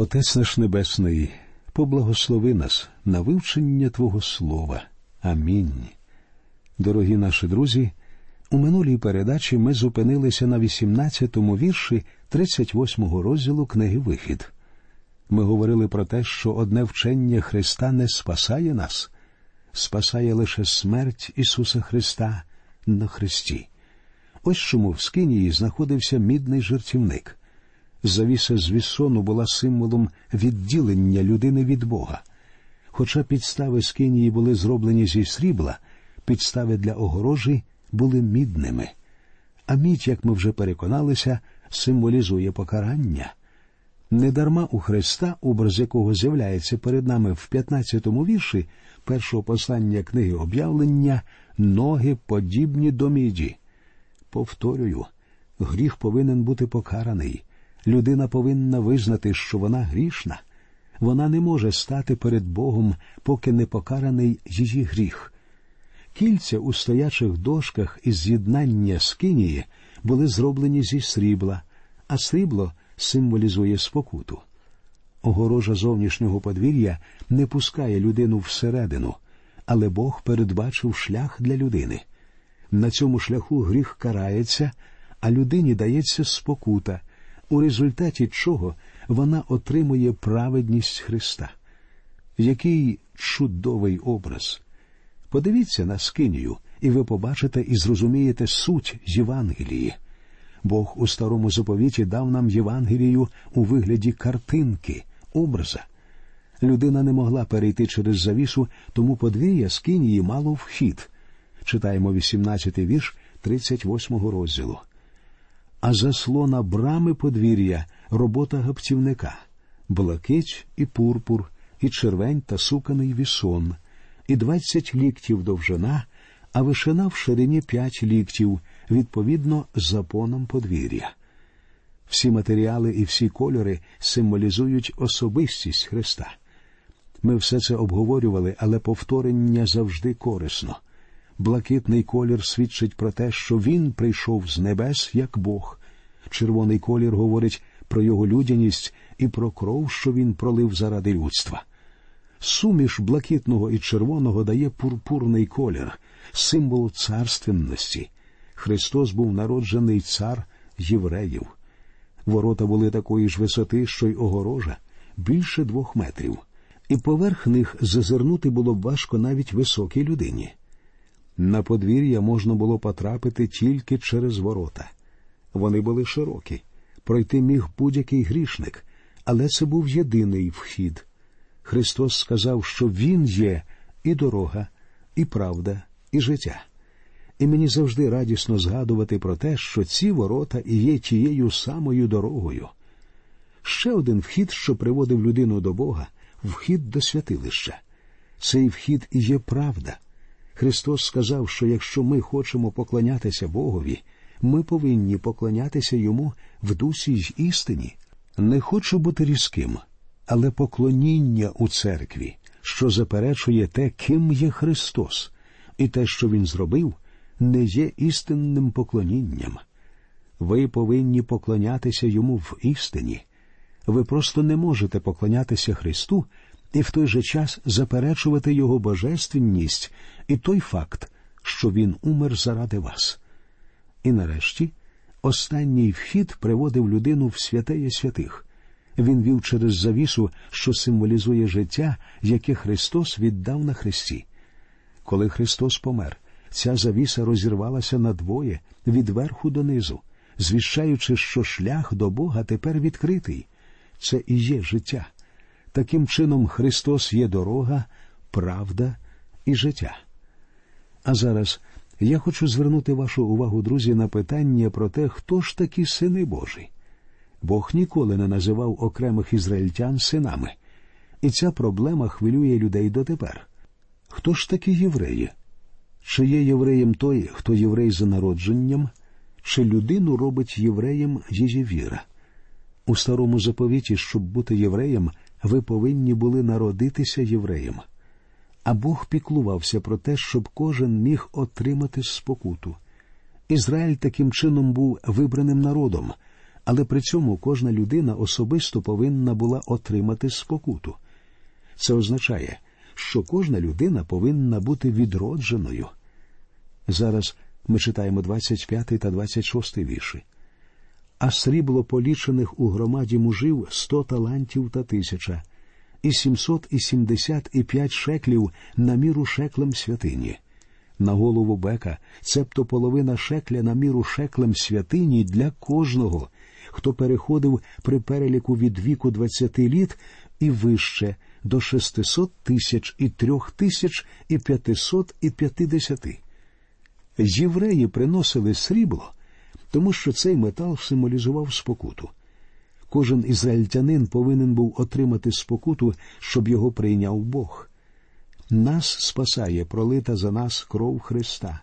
Отець наш Небесний, поблагослови нас на вивчення Твого Слова. Амінь. Дорогі наші друзі, у минулій передачі ми зупинилися на 18-му вірші 38-го розділу книги Вихід. Ми говорили про те, що одне вчення Христа не спасає нас, спасає лише смерть Ісуса Христа на Христі. Ось чому в Скинії знаходився мідний жертівник. Завіса з вісону була символом відділення людини від Бога. Хоча підстави Скинії були зроблені зі срібла, підстави для огорожі були мідними. А мідь, як ми вже переконалися, символізує покарання. Недарма у Христа, образ якого з'являється перед нами в 15-му вірші першого послання книги об'явлення, ноги подібні до міді. Повторюю, гріх повинен бути покараний. Людина повинна визнати, що вона грішна. Вона не може стати перед Богом, поки не покараний її гріх. Кільця у стоячих дошках із з'єднання скинії були зроблені зі срібла, а срібло символізує спокуту. Огорожа зовнішнього подвір'я не пускає людину всередину, але Бог передбачив шлях для людини. На цьому шляху гріх карається, а людині дається спокута, у результаті чого вона отримує праведність Христа. Який чудовий образ! Подивіться на скинію, і ви побачите і зрозумієте суть Євангелії. Бог у старому заповіті дав нам Євангелію у вигляді картинки, образа. Людина не могла перейти через завісу, тому подвір'я скинії мало вхід. Читаємо 18-й вірш 38-го розділу. А заслона брами подвір'я робота гаптівника, блакить і пурпур, і червень та суканий вісон, і двадцять ліктів довжина, а вишина в ширині п'ять ліктів, відповідно запоном подвір'я. Всі матеріали і всі кольори символізують особистість Христа. Ми все це обговорювали, але повторення завжди корисно. Блакитний колір свідчить про те, що він прийшов з небес як Бог. Червоний колір говорить про його людяність і про кров, що він пролив заради людства. Суміш блакитного і червоного дає пурпурний колір, символ царственності. Христос був народжений цар євреїв. Ворота були такої ж висоти, що й огорожа, більше двох метрів, і поверх них зазирнути було б важко навіть високій людині. На подвір'я можна було потрапити тільки через ворота. Вони були широкі, пройти міг будь-який грішник, але це був єдиний вхід. Христос сказав, що Він є і дорога, і правда, і життя. І мені завжди радісно згадувати про те, що ці ворота і є тією самою дорогою. Ще один вхід, що приводив людину до Бога, вхід до святилища. Цей вхід і є правда. Христос сказав, що якщо ми хочемо поклонятися Богові, ми повинні поклонятися йому в дусі й істині. Не хочу бути різким, але поклоніння у церкві, що заперечує те, ким є Христос, і те, що Він зробив, не є істинним поклонінням. Ви повинні поклонятися йому в істині. Ви просто не можете поклонятися Христу і в той же час заперечувати Його божественність і той факт, що Він умер заради вас. І нарешті останній вхід приводив людину в святеє святих. Він вів через завісу, що символізує життя, яке Христос віддав на Христі. Коли Христос помер, ця завіса розірвалася надвоє від верху до низу, звіщаючи, що шлях до Бога тепер відкритий. Це і є життя. Таким чином, Христос є дорога, правда і життя. А зараз я хочу звернути вашу увагу, друзі, на питання про те, хто ж такі сини Божі. Бог ніколи не називав окремих ізраїльтян синами, і ця проблема хвилює людей дотепер. Хто ж такі євреї? Чи є євреєм той, хто єврей за народженням, чи людину робить євреєм її віра? У старому заповіті, щоб бути євреєм, ви повинні були народитися євреєм. А Бог піклувався про те, щоб кожен міг отримати спокуту. Ізраїль таким чином був вибраним народом, але при цьому кожна людина особисто повинна була отримати спокуту. Це означає, що кожна людина повинна бути відродженою. Зараз ми читаємо 25 та 26 вірші. А срібло полічених у громаді мужів сто талантів та тисяча, і сімсот і сімдесят і п'ять шеклів на міру шеклем святині. На голову бека, цебто половина шекля на міру шеклем святині для кожного, хто переходив при переліку від віку двадцяти літ і вище до шестисот тисяч і трьох тисяч і п'ятисот і п'ятидесяти. Євреї приносили срібло, тому що цей метал символізував спокуту. Кожен ізраїльтянин повинен був отримати спокуту, щоб його прийняв Бог. Нас спасає пролита за нас кров Христа,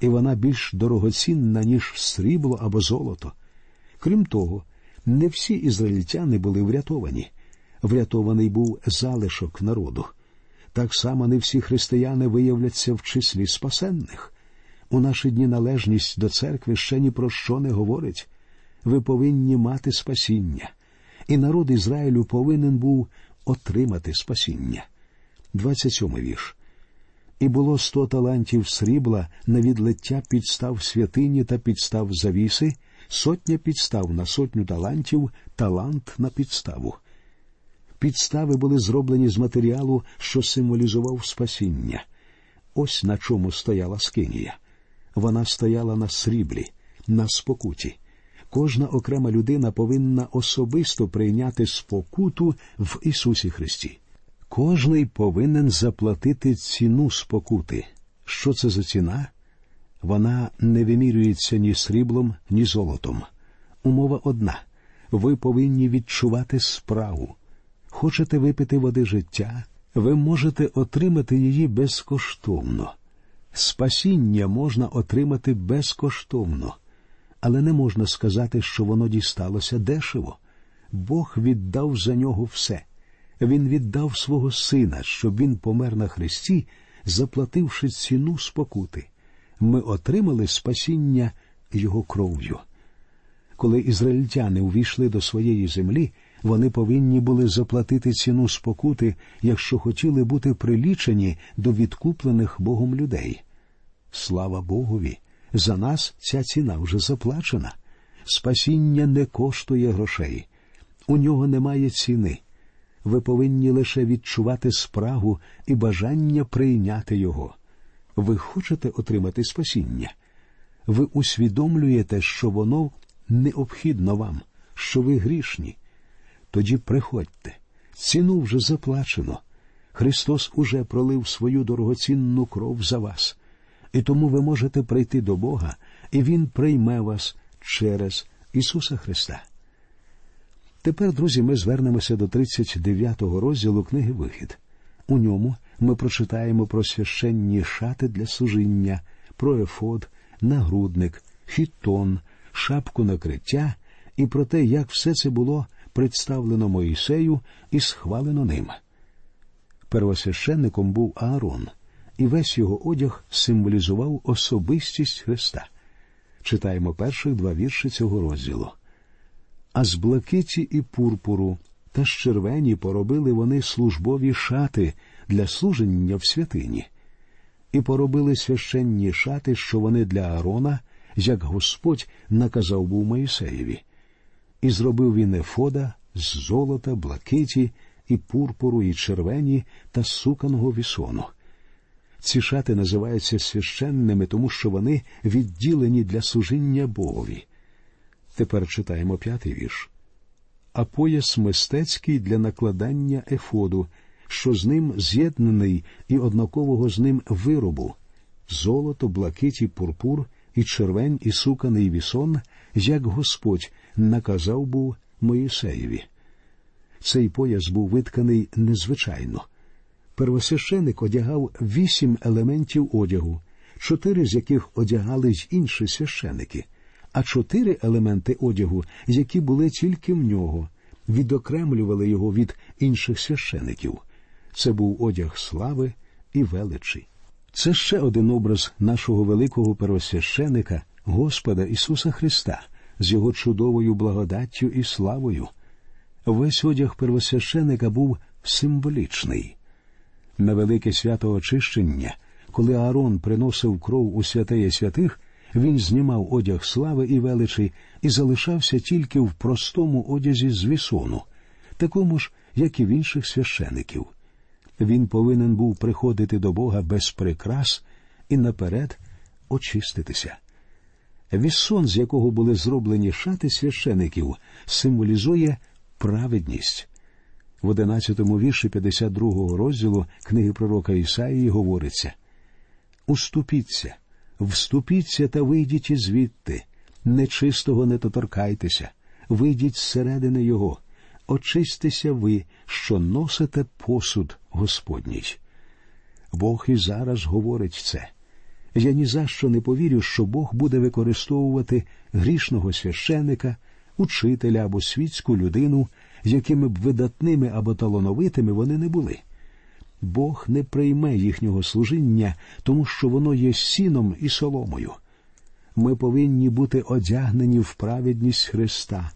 і вона більш дорогоцінна, ніж срібло або золото. Крім того, не всі ізраїльтяни були врятовані. Врятований був залишок народу. Так само не всі християни виявляться в числі спасенних. У наші дні належність до церкви ще ні про що не говорить. Ви повинні мати спасіння, і народ Ізраїлю повинен був отримати спасіння. 27 вірш. І було сто талантів срібла на відлиття підстав святині та підстав завіси, сотня підстав на сотню талантів, талант на підставу. Підстави були зроблені з матеріалу, що символізував спасіння. Ось на чому стояла скинія. Вона стояла на сріблі, на спокуті. Кожна окрема людина повинна особисто прийняти спокуту в Ісусі Христі. Кожний повинен заплатити ціну спокути. Що це за ціна? Вона не вимірюється ні сріблом, ні золотом. Умова одна ви повинні відчувати справу. Хочете випити води життя, ви можете отримати її безкоштовно. Спасіння можна отримати безкоштовно, але не можна сказати, що воно дісталося дешево. Бог віддав за нього все. Він віддав свого сина, щоб він помер на хресті, заплативши ціну спокути. Ми отримали спасіння його кров'ю. Коли ізраїльтяни увійшли до своєї землі, вони повинні були заплатити ціну спокути, якщо хотіли бути прилічені до відкуплених Богом людей. Слава Богові! За нас ця ціна вже заплачена. Спасіння не коштує грошей, у нього немає ціни. Ви повинні лише відчувати спрагу і бажання прийняти його. Ви хочете отримати спасіння. Ви усвідомлюєте, що воно необхідно вам, що ви грішні. Тоді приходьте. Ціну вже заплачено. Христос уже пролив свою дорогоцінну кров за вас, і тому ви можете прийти до Бога, і Він прийме вас через Ісуса Христа. Тепер, друзі, ми звернемося до 39-го розділу книги Вихід. У ньому ми прочитаємо про священні шати для служіння, про ефод, нагрудник, хітон, шапку накриття і про те, як все це було представлено Моїсею і схвалено ним. Первосвященником був Аарон, і весь його одяг символізував особистість Христа. Читаємо перших два вірші цього розділу. А з блакиті і пурпуру та з червені поробили вони службові шати для служення в святині, і поробили священні шати, що вони для Аарона, як Господь наказав був Моїсеєві і зробив він ефода з золота, блакиті, і пурпуру, і червені та суканого вісону. Ці шати називаються священними, тому що вони відділені для служіння Богові. Тепер читаємо п'ятий вірш. А пояс мистецький для накладання ефоду, що з ним з'єднаний і однакового з ним виробу, золото, блакиті, пурпур, і червень, і суканий вісон, як Господь наказав був Моїсеєві. Цей пояс був витканий незвичайно. Первосвященик одягав вісім елементів одягу, чотири з яких одягали й інші священики, а чотири елементи одягу, які були тільки в нього, відокремлювали його від інших священиків. Це був одяг слави і величі. Це ще один образ нашого великого первосвященика, Господа Ісуса Христа, з його чудовою благодаттю і славою. Весь одяг первосвященика був символічний. На велике свято очищення, коли Аарон приносив кров у святеє святих, він знімав одяг слави і величі і залишався тільки в простому одязі з вісону, такому ж, як і в інших священиків. Він повинен був приходити до Бога без прикрас і наперед очиститися. Вісон, з якого були зроблені шати священиків, символізує праведність. В одинадцятому вірші 52-го розділу книги пророка Ісаїї говориться Уступіться, вступіться та вийдіть звідти, нечистого не доторкайтеся, вийдіть зсередини його, очистися ви, що носите посуд Господній. Бог і зараз говорить це. Я ні за що не повірю, що Бог буде використовувати грішного священика, учителя або світську людину, якими б видатними або талановитими вони не були. Бог не прийме їхнього служіння, тому що воно є сіном і соломою. Ми повинні бути одягнені в праведність Христа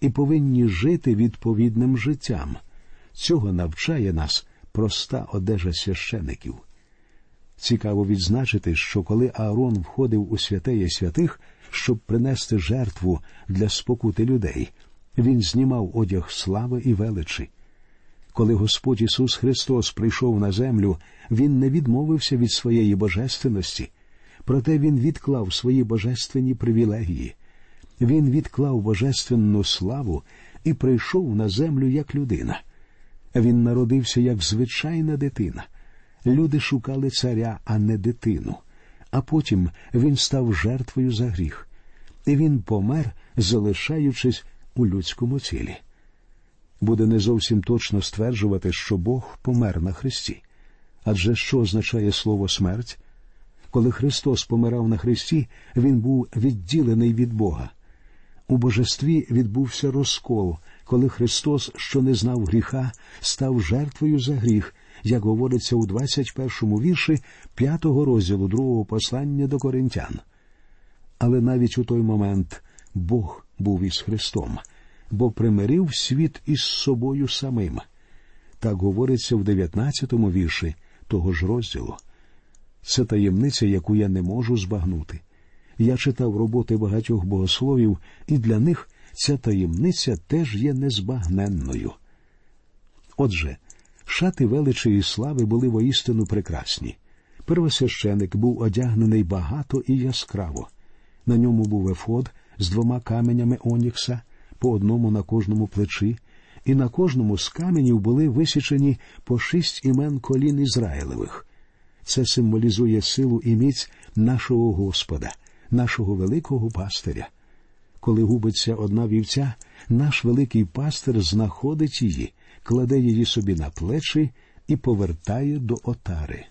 і повинні жити відповідним життям. Цього навчає нас проста одежа священиків. Цікаво відзначити, що коли Аарон входив у святеє святих, щоб принести жертву для спокути людей, він знімав одяг слави і величі. Коли Господь Ісус Христос прийшов на землю, Він не відмовився від своєї божественності, проте Він відклав свої божественні привілегії. Він відклав божественну славу і прийшов на землю як людина. Він народився як звичайна дитина. Люди шукали царя, а не дитину. А потім він став жертвою за гріх, і він помер, залишаючись у людському тілі. Буде не зовсім точно стверджувати, що Бог помер на Христі. Адже що означає слово смерть? Коли Христос помирав на Христі, Він був відділений від Бога. У божестві відбувся розкол, коли Христос, що не знав гріха, став жертвою за гріх, як говориться у 21-му вірші 5-го розділу другого послання до коринтян. Але навіть у той момент Бог був із Христом, бо примирив світ із собою самим. Так говориться в 19-му вірші того ж розділу. Це таємниця, яку я не можу збагнути. Я читав роботи багатьох богословів, і для них ця таємниця теж є незбагненною. Отже, шати величі і слави були воістину прекрасні. Первосвященик був одягнений багато і яскраво. На ньому був ефод з двома каменями Онікса, по одному на кожному плечі, і на кожному з каменів були висічені по шість імен колін Ізраїлевих. Це символізує силу і міць нашого Господа, нашого великого пастиря. Коли губиться одна вівця, наш великий пастир знаходить її, кладе її собі на плечі і повертає до отари.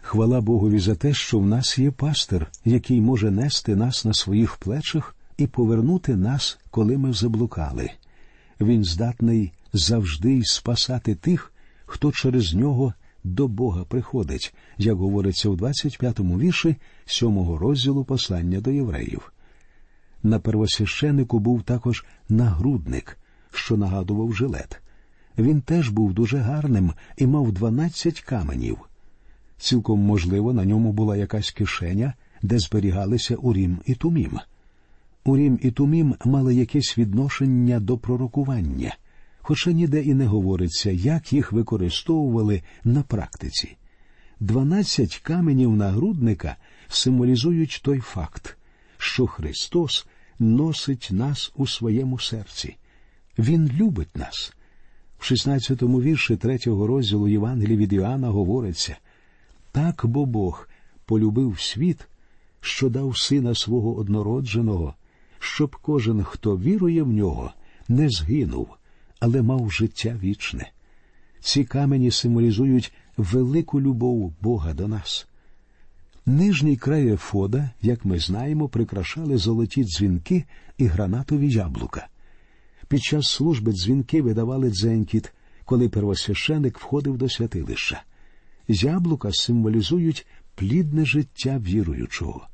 Хвала Богові за те, що в нас є пастир, який може нести нас на своїх плечах і повернути нас, коли ми заблукали. Він здатний завжди спасати тих, хто через нього до Бога приходить, як говориться у 25-му вірші сьомого розділу послання до євреїв. На первосвященику був також нагрудник, що нагадував жилет. Він теж був дуже гарним і мав дванадцять каменів. Цілком можливо, на ньому була якась кишеня, де зберігалися Урім і Тумім. Урім і Тумім мали якесь відношення до пророкування, хоча ніде і не говориться, як їх використовували на практиці. Дванадцять каменів нагрудника символізують той факт, що Христос носить нас у своєму серці. Він любить нас. В 16-му вірші третього розділу Євангелії від Іоанна говориться так бо Бог полюбив світ, що дав сина свого однородженого, щоб кожен, хто вірує в нього, не згинув, але мав життя вічне. Ці камені символізують велику любов Бога до нас. Нижній край Ефода, як ми знаємо, прикрашали золоті дзвінки і гранатові яблука. Під час служби дзвінки видавали дзенькіт, коли первосвященик входив до святилища. Яблука символізують плідне життя віруючого.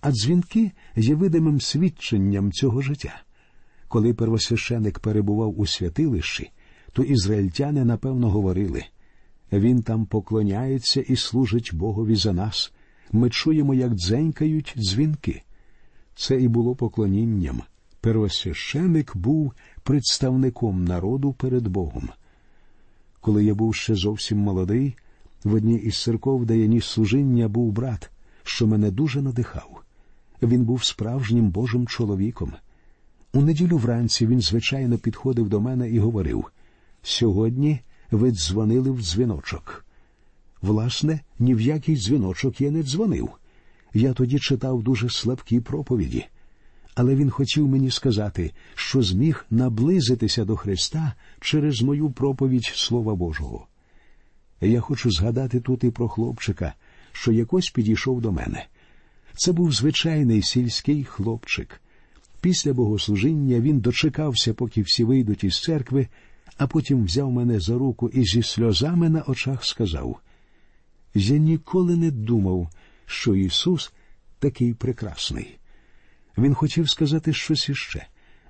а дзвінки є видимим свідченням цього життя. Коли первосвященик перебував у святилищі, то ізраїльтяни напевно говорили він там поклоняється і служить Богові за нас. Ми чуємо, як дзенькають дзвінки. Це і було поклонінням. Первосвященик був представником народу перед Богом. Коли я був ще зовсім молодий, в одній із церков, де я ніс служіння, був брат, що мене дуже надихав. Він був справжнім Божим чоловіком. У неділю вранці він, звичайно, підходив до мене і говорив сьогодні ви дзвонили в дзвіночок. Власне, ні в який дзвіночок я не дзвонив. Я тоді читав дуже слабкі проповіді, але він хотів мені сказати, що зміг наблизитися до Христа через мою проповідь Слова Божого. Я хочу згадати тут і про хлопчика, що якось підійшов до мене. Це був звичайний сільський хлопчик. Після богослужіння він дочекався, поки всі вийдуть із церкви, а потім взяв мене за руку і зі сльозами на очах сказав: Я ніколи не думав, що Ісус такий прекрасний. Він хотів сказати щось іще,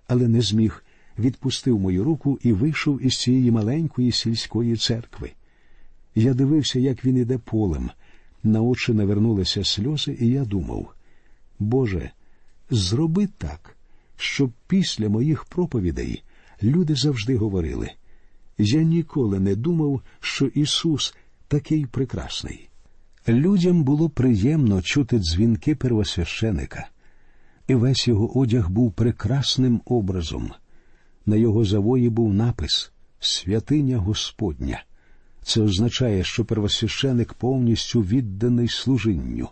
але не зміг, відпустив мою руку і вийшов із цієї маленької сільської церкви. Я дивився, як він іде полем. На очі навернулися сльози, і я думав, Боже, зроби так, щоб після моїх проповідей люди завжди говорили Я ніколи не думав, що Ісус такий прекрасний. Людям було приємно чути дзвінки первосвященика, і весь його одяг був прекрасним образом. На його завої був напис Святиня Господня. Це означає, що первосвященик повністю відданий служінню.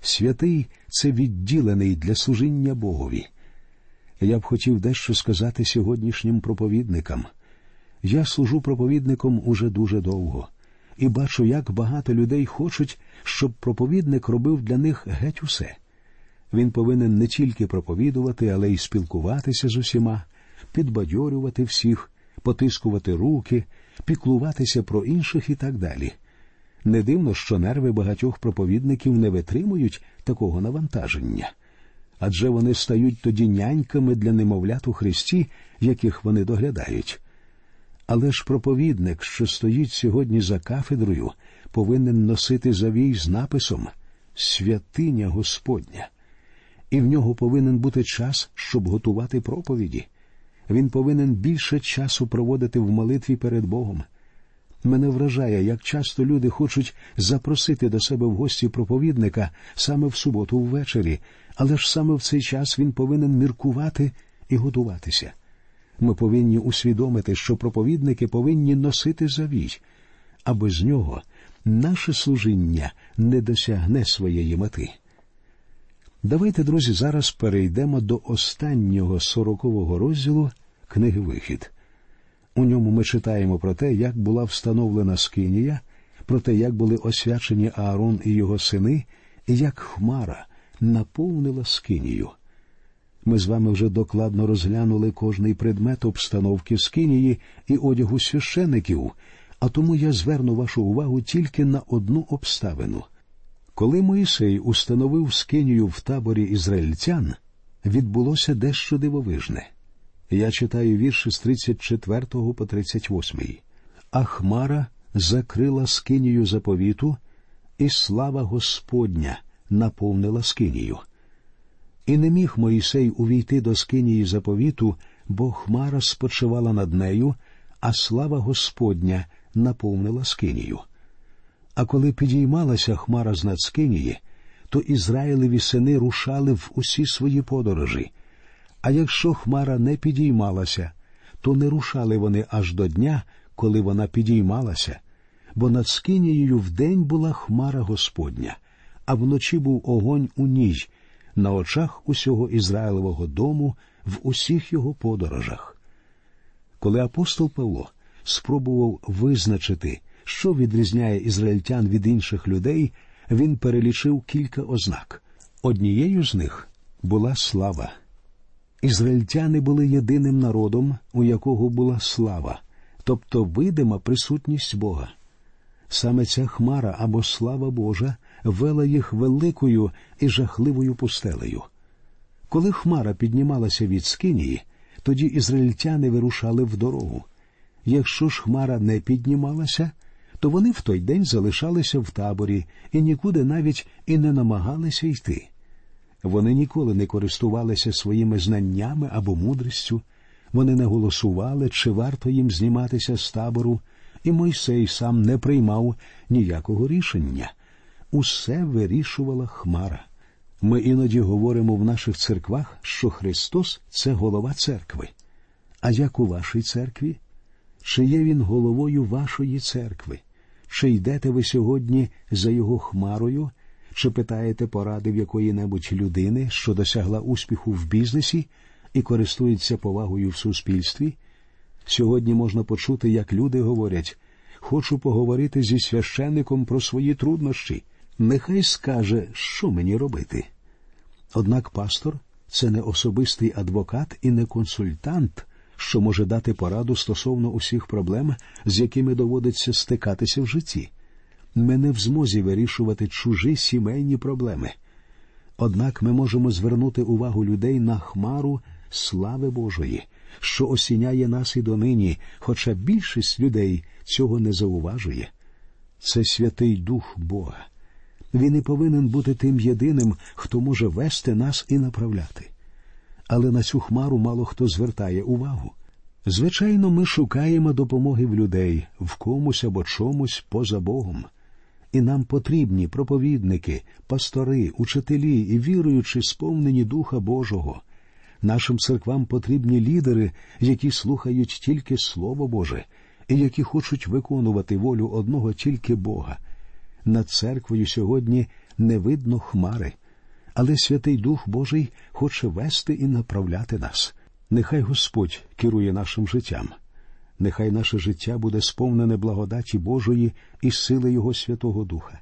Святий це відділений для служіння Богові. Я б хотів дещо сказати сьогоднішнім проповідникам. Я служу проповідником уже дуже довго і бачу, як багато людей хочуть, щоб проповідник робив для них геть усе. Він повинен не тільки проповідувати, але й спілкуватися з усіма, підбадьорювати всіх, потискувати руки, піклуватися про інших і так далі. Не дивно, що нерви багатьох проповідників не витримують такого навантаження, адже вони стають тоді няньками для немовлят у Христі, яких вони доглядають. Але ж проповідник, що стоїть сьогодні за кафедрою, повинен носити завій з написом Святиня Господня, і в нього повинен бути час, щоб готувати проповіді. Він повинен більше часу проводити в молитві перед Богом. Мене вражає, як часто люди хочуть запросити до себе в гості проповідника саме в суботу ввечері, але ж саме в цей час він повинен міркувати і готуватися. Ми повинні усвідомити, що проповідники повинні носити завій, а без нього наше служіння не досягне своєї мети. Давайте, друзі, зараз перейдемо до останнього сорокового розділу книги Вихід. У ньому ми читаємо про те, як була встановлена скинія, про те, як були освячені Аарон і його сини, і як Хмара наповнила скинію. Ми з вами вже докладно розглянули кожний предмет обстановки скинії і одягу священиків, а тому я зверну вашу увагу тільки на одну обставину. Коли Моїсей установив скинію в таборі ізраїльтян, відбулося дещо дивовижне. Я читаю вірші з 34 по 38. А Хмара закрила скинію заповіту, і слава Господня наповнила скинію. І не міг Моїсей увійти до скинії заповіту, бо Хмара спочивала над нею, а слава Господня наповнила скинію. А коли підіймалася Хмара з над скинії, то Ізраїлеві сини рушали в усі свої подорожі. А якщо Хмара не підіймалася, то не рушали вони аж до дня, коли вона підіймалася, бо над скинією вдень була Хмара Господня, а вночі був огонь у ніч, на очах усього Ізраїлевого дому в усіх його подорожах. Коли апостол Павло спробував визначити, що відрізняє ізраїльтян від інших людей, він перелічив кілька ознак. Однією з них була слава. Ізраїльтяни були єдиним народом, у якого була слава, тобто видима присутність Бога. Саме ця хмара або слава Божа вела їх великою і жахливою пустелею. Коли хмара піднімалася від Скинії, тоді ізраїльтяни вирушали в дорогу. Якщо ж хмара не піднімалася, то вони в той день залишалися в таборі і нікуди навіть і не намагалися йти. Вони ніколи не користувалися своїми знаннями або мудрістю, вони не голосували, чи варто їм зніматися з табору, і Мойсей сам не приймав ніякого рішення. Усе вирішувала Хмара. Ми іноді говоримо в наших церквах, що Христос це голова церкви. А як у вашій церкві? Чи є він головою вашої церкви? Чи йдете ви сьогодні за його хмарою, чи питаєте поради в якої-небудь людини, що досягла успіху в бізнесі і користується повагою в суспільстві? Сьогодні можна почути, як люди говорять хочу поговорити зі священником про свої труднощі. Нехай скаже, що мені робити. Однак пастор це не особистий адвокат і не консультант, що може дати пораду стосовно усіх проблем, з якими доводиться стикатися в житті. Ми не в змозі вирішувати чужі сімейні проблеми. Однак ми можемо звернути увагу людей на хмару слави Божої, що осіняє нас і донині, хоча більшість людей цього не зауважує. Це святий Дух Бога. Він і повинен бути тим єдиним, хто може вести нас і направляти. Але на цю хмару мало хто звертає увагу. Звичайно, ми шукаємо допомоги в людей, в комусь або чомусь поза Богом. І нам потрібні проповідники, пастори, учителі і віруючи, сповнені Духа Божого. Нашим церквам потрібні лідери, які слухають тільки Слово Боже, і які хочуть виконувати волю одного тільки Бога. Над церквою сьогодні не видно хмари, але Святий Дух Божий хоче вести і направляти нас. Нехай Господь керує нашим життям. Нехай наше життя буде сповнене благодаті Божої і сили Його Святого Духа,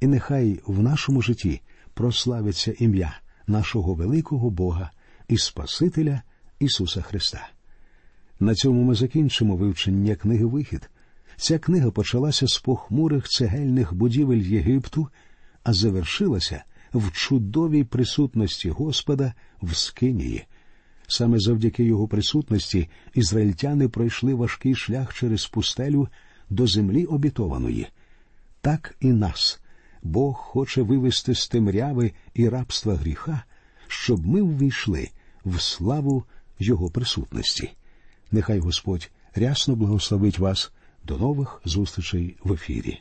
і нехай в нашому житті прославиться ім'я нашого великого Бога і Спасителя Ісуса Христа. На цьому ми закінчимо вивчення книги Вихід. Ця книга почалася з похмурих цегельних будівель Єгипту, а завершилася в чудовій присутності Господа в Скинії. Саме завдяки його присутності ізраїльтяни пройшли важкий шлях через пустелю до землі обітованої. Так і нас Бог хоче вивести з темряви і рабства гріха, щоб ми ввійшли в славу Його присутності. Нехай Господь рясно благословить вас. До нових зустрічей в ефірі.